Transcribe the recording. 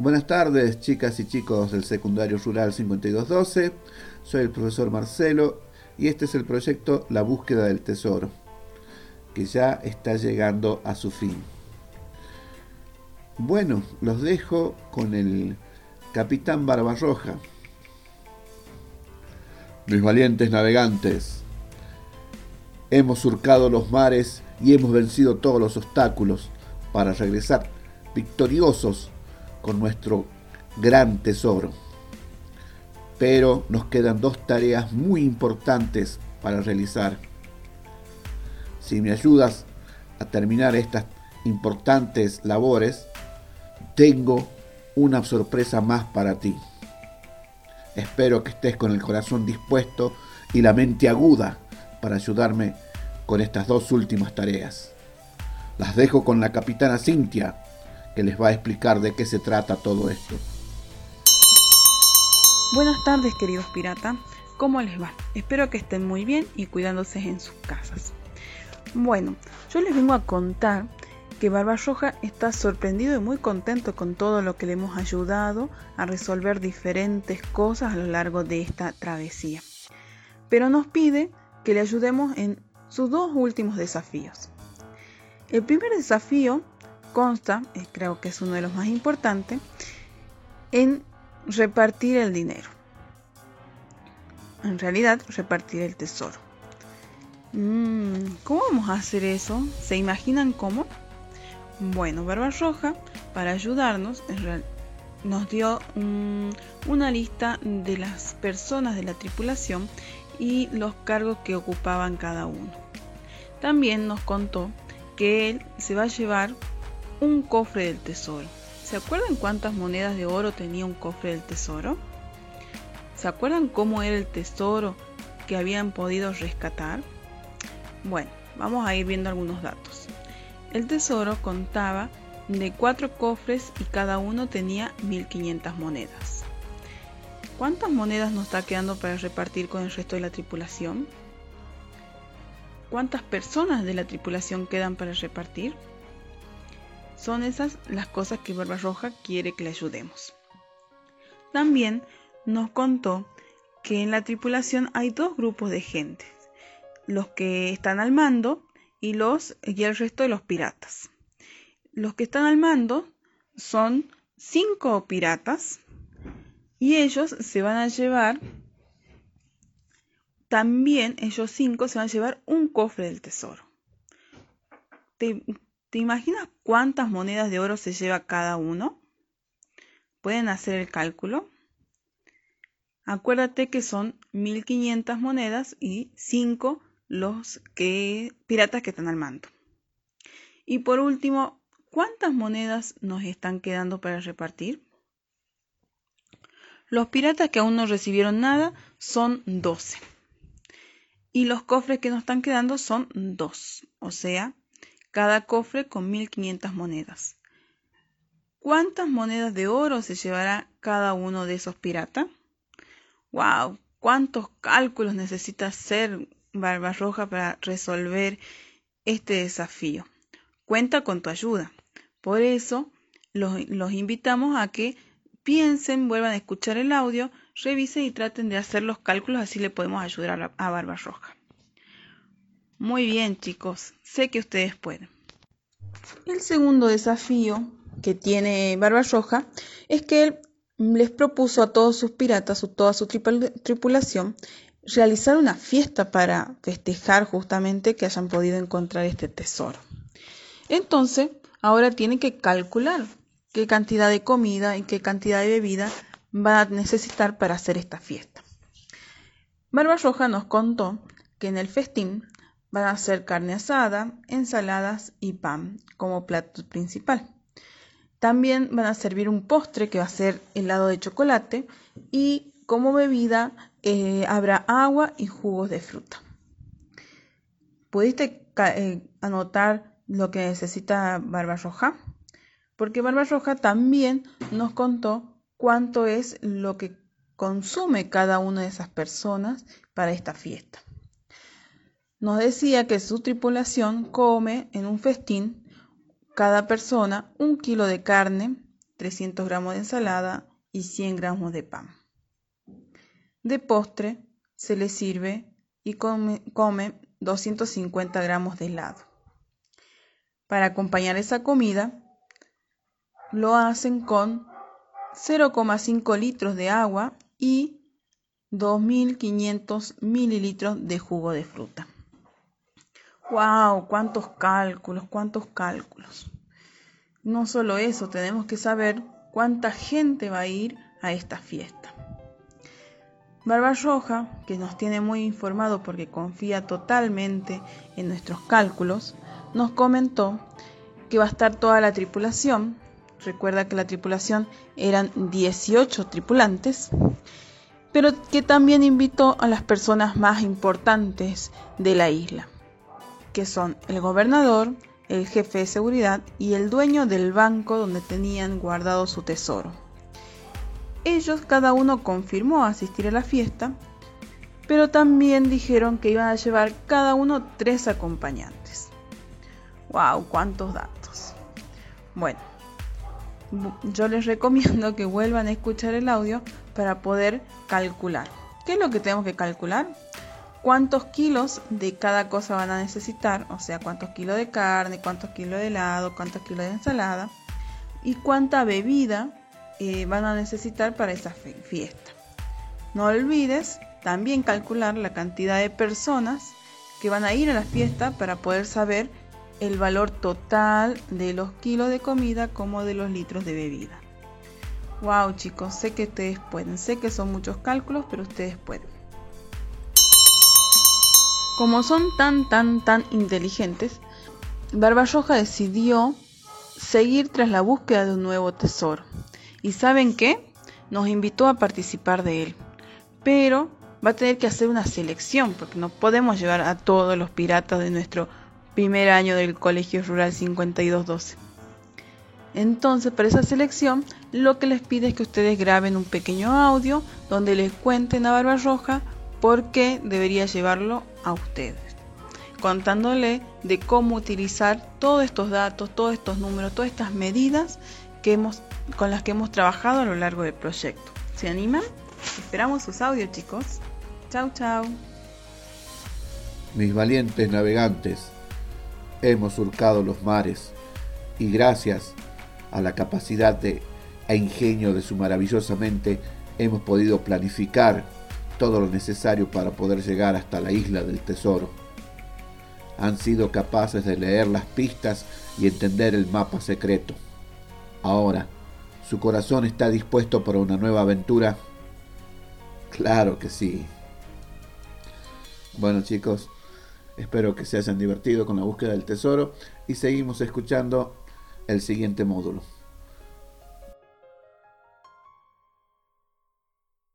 Buenas tardes, chicas y chicos del secundario rural 5212. Soy el profesor Marcelo y este es el proyecto La búsqueda del tesoro, que ya está llegando a su fin. Bueno, los dejo con el capitán Barbarroja. Mis valientes navegantes, hemos surcado los mares y hemos vencido todos los obstáculos para regresar victoriosos nuestro gran tesoro. Pero nos quedan dos tareas muy importantes para realizar. Si me ayudas a terminar estas importantes labores, tengo una sorpresa más para ti. Espero que estés con el corazón dispuesto y la mente aguda para ayudarme con estas dos últimas tareas. Las dejo con la capitana Cintia, que les va a explicar de qué se trata todo esto. Buenas tardes queridos piratas, ¿cómo les va? Espero que estén muy bien y cuidándose en sus casas. Bueno, yo les vengo a contar que Barba Roja está sorprendido y muy contento con todo lo que le hemos ayudado a resolver diferentes cosas a lo largo de esta travesía. Pero nos pide que le ayudemos en sus dos últimos desafíos. El primer desafío consta, creo que es uno de los más importantes, en repartir el dinero. En realidad, repartir el tesoro. Mm, ¿Cómo vamos a hacer eso? ¿Se imaginan cómo? Bueno, Barba Roja, para ayudarnos, nos dio una lista de las personas de la tripulación y los cargos que ocupaban cada uno. También nos contó que él se va a llevar un cofre del tesoro. ¿Se acuerdan cuántas monedas de oro tenía un cofre del tesoro? ¿Se acuerdan cómo era el tesoro que habían podido rescatar? Bueno, vamos a ir viendo algunos datos. El tesoro contaba de cuatro cofres y cada uno tenía 1500 monedas. ¿Cuántas monedas nos está quedando para repartir con el resto de la tripulación? ¿Cuántas personas de la tripulación quedan para repartir? Son esas las cosas que Roja quiere que le ayudemos. También nos contó que en la tripulación hay dos grupos de gente, los que están al mando y, los, y el resto de los piratas. Los que están al mando son cinco piratas y ellos se van a llevar, también ellos cinco se van a llevar un cofre del tesoro. ¿Te, ¿te imaginas cuántas monedas de oro se lleva cada uno? ¿Pueden hacer el cálculo? Acuérdate que son 1500 monedas y 5 los que, piratas que están al mando. Y por último, ¿cuántas monedas nos están quedando para repartir? Los piratas que aún no recibieron nada son 12. Y los cofres que nos están quedando son 2. O sea, cada cofre con 1500 monedas. ¿Cuántas monedas de oro se llevará cada uno de esos piratas? ¡Wow! ¿Cuántos cálculos necesita hacer Barbarroja para resolver este desafío. Cuenta con tu ayuda. Por eso los, invitamos a que piensen, vuelvan a escuchar el audio, revisen y traten de hacer los cálculos, así le podemos ayudar a, a Barbarroja. Muy bien, chicos, sé que ustedes pueden. El segundo desafío que tiene Barbarroja es que él les propuso a todos sus piratas o toda su tripulación realizar una fiesta para festejar justamente que hayan podido encontrar este tesoro. Entonces, ahora tienen que calcular qué cantidad de comida y qué cantidad de bebida van a necesitar para hacer esta fiesta. Barba Roja nos contó que en el festín van a hacer carne asada, ensaladas y pan como plato principal. También van a servir un postre que va a ser helado de chocolate y como bebida eh, habrá agua y jugos de fruta. ¿Pudiste eh, anotar lo que necesita Barba Roja? Porque Barba Roja también nos contó cuánto es lo que consume cada una de esas personas para esta fiesta. Nos decía que su tripulación come en un festín cada persona un kilo de carne, 300 gramos de ensalada y 100 gramos de pan. De postre se le sirve y come, come 250 gramos de helado. Para acompañar esa comida, lo hacen con 0,5 litros de agua y 2.500 mililitros de jugo de fruta. ¡Wow! ¿Cuántos cálculos? ¿Cuántos cálculos? No solo eso, tenemos que saber cuánta gente va a ir a esta fiesta. Barba Roja, que nos tiene muy informado porque confía totalmente en nuestros cálculos, nos comentó que va a estar toda la tripulación. Recuerda que la tripulación eran 18 tripulantes, pero que también invitó a las personas más importantes de la isla, que son el gobernador, el jefe de seguridad y el dueño del banco donde tenían guardado su tesoro. Ellos cada uno confirmó asistir a la fiesta, pero también dijeron que iban a llevar cada uno tres acompañantes. ¡Wow! ¡Cuántos datos! Bueno, yo les recomiendo que vuelvan a escuchar el audio para poder calcular. ¿Qué es lo que tenemos que calcular? Cuántos kilos de cada cosa van a necesitar, o sea, cuántos kilos de carne, cuántos kilos de helado, cuántos kilos de ensalada y cuánta bebida eh, van a necesitar para esa fiesta. No olvides también calcular la cantidad de personas que van a ir a la fiesta para poder saber el valor total de los kilos de comida como de los litros de bebida. Wow chicos, sé que ustedes pueden, sé que son muchos cálculos, pero ustedes pueden. Como son tan, tan, tan inteligentes, Roja decidió seguir tras la búsqueda de un nuevo tesoro. ¿Y saben qué? Nos invitó a participar de él. Pero va a tener que hacer una selección, porque no podemos llevar a todos los piratas de nuestro primer año del Colegio Rural 5212. Entonces, para esa selección, lo que les pide es que ustedes graben un pequeño audio donde les cuenten a Roja por qué debería llevarlo a ustedes, contándole de cómo utilizar todos estos datos, todos estos números, todas estas medidas que hemos, con las que hemos trabajado a lo largo del proyecto. ¿Se animan? Esperamos sus audios, chicos. Chau, chau. Mis valientes navegantes, hemos surcado los mares y gracias a la capacidad e ingenio de su maravillosa mente hemos podido planificar todo lo necesario para poder llegar hasta la isla del tesoro. Han sido capaces de leer las pistas y entender el mapa secreto. Ahora, ¿su corazón está dispuesto para una nueva aventura? Claro que sí. Bueno chicos, espero que se hayan divertido con la búsqueda del tesoro y seguimos escuchando el siguiente módulo.